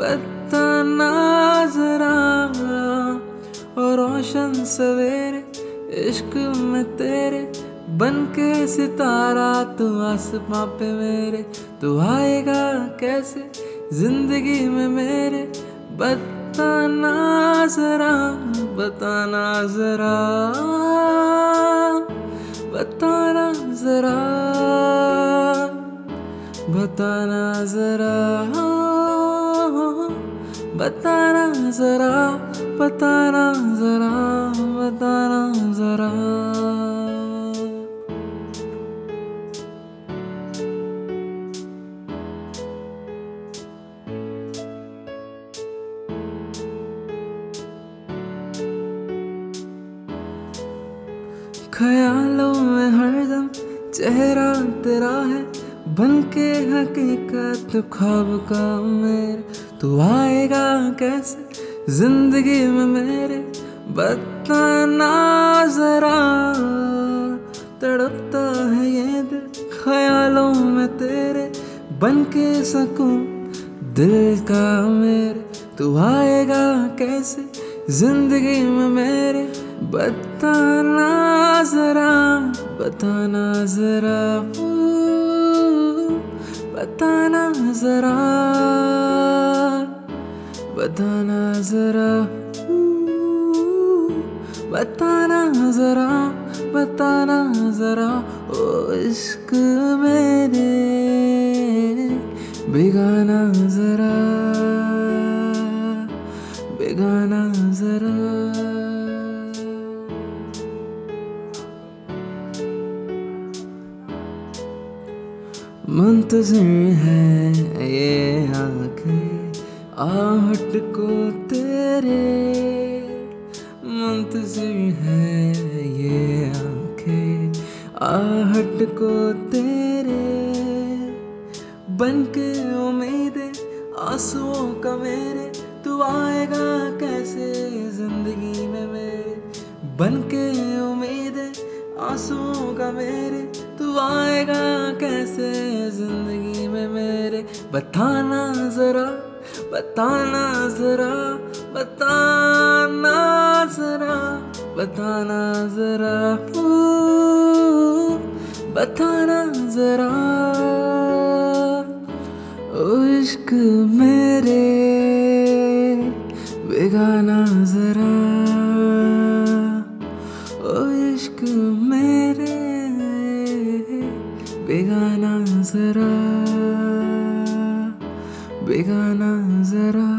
بتانا ذرا اور روشن سویرے، عشق میں تیرے، بن کے ستارہ تو آسماں پہ میرے۔ تو آئے گا کیسے؟ زندگی میں میرے۔ بتانا ذرا بتانا ذرا۔ بتانا ذرا۔ بتانا ذرا۔ بتانا ذرا بتانا ذرا بتانا ذرا۔ خیالوں میں ہر دم چہرہ تیرا ہے۔ بن کے حقیقت خواب کا میرے، تو آئے گا کیسے؟ زندگی میں میرے بتانا ذرا تڑپتا ہے یہ دل، خیالوں میں تیرے بن کے سکوں دل کا میرے، تو آئے گا کیسے؟ زندگی میں میرے بتانا ذرا بتانا ذرا بتانا ذرا بتانا ذرا بتانا ذرا بتانا ذرا، او عشق میرے، بگانا ذرا بگانا ذرا۔ منتظر ہے یہ آنکھیں آہٹ کو تیرے۔ منتظر ہے یہ آنکھیں آہٹ کو تیرے۔ بن کے امید آنسوؤں کا میرے۔ تو آئے گا کیسے زندگی میں میرے بن کے امید آنسوؤں کا میرے۔ تو آئے گا کیسے زندگی میں میرے؟ بتانا ذرا بتانا ذرا بتانا ذرا بتانا ذرا بتانا ذرا۔ عشق میرے، بگانا ذرا۔ بیگانہ ذرا بیگانہ ذرا۔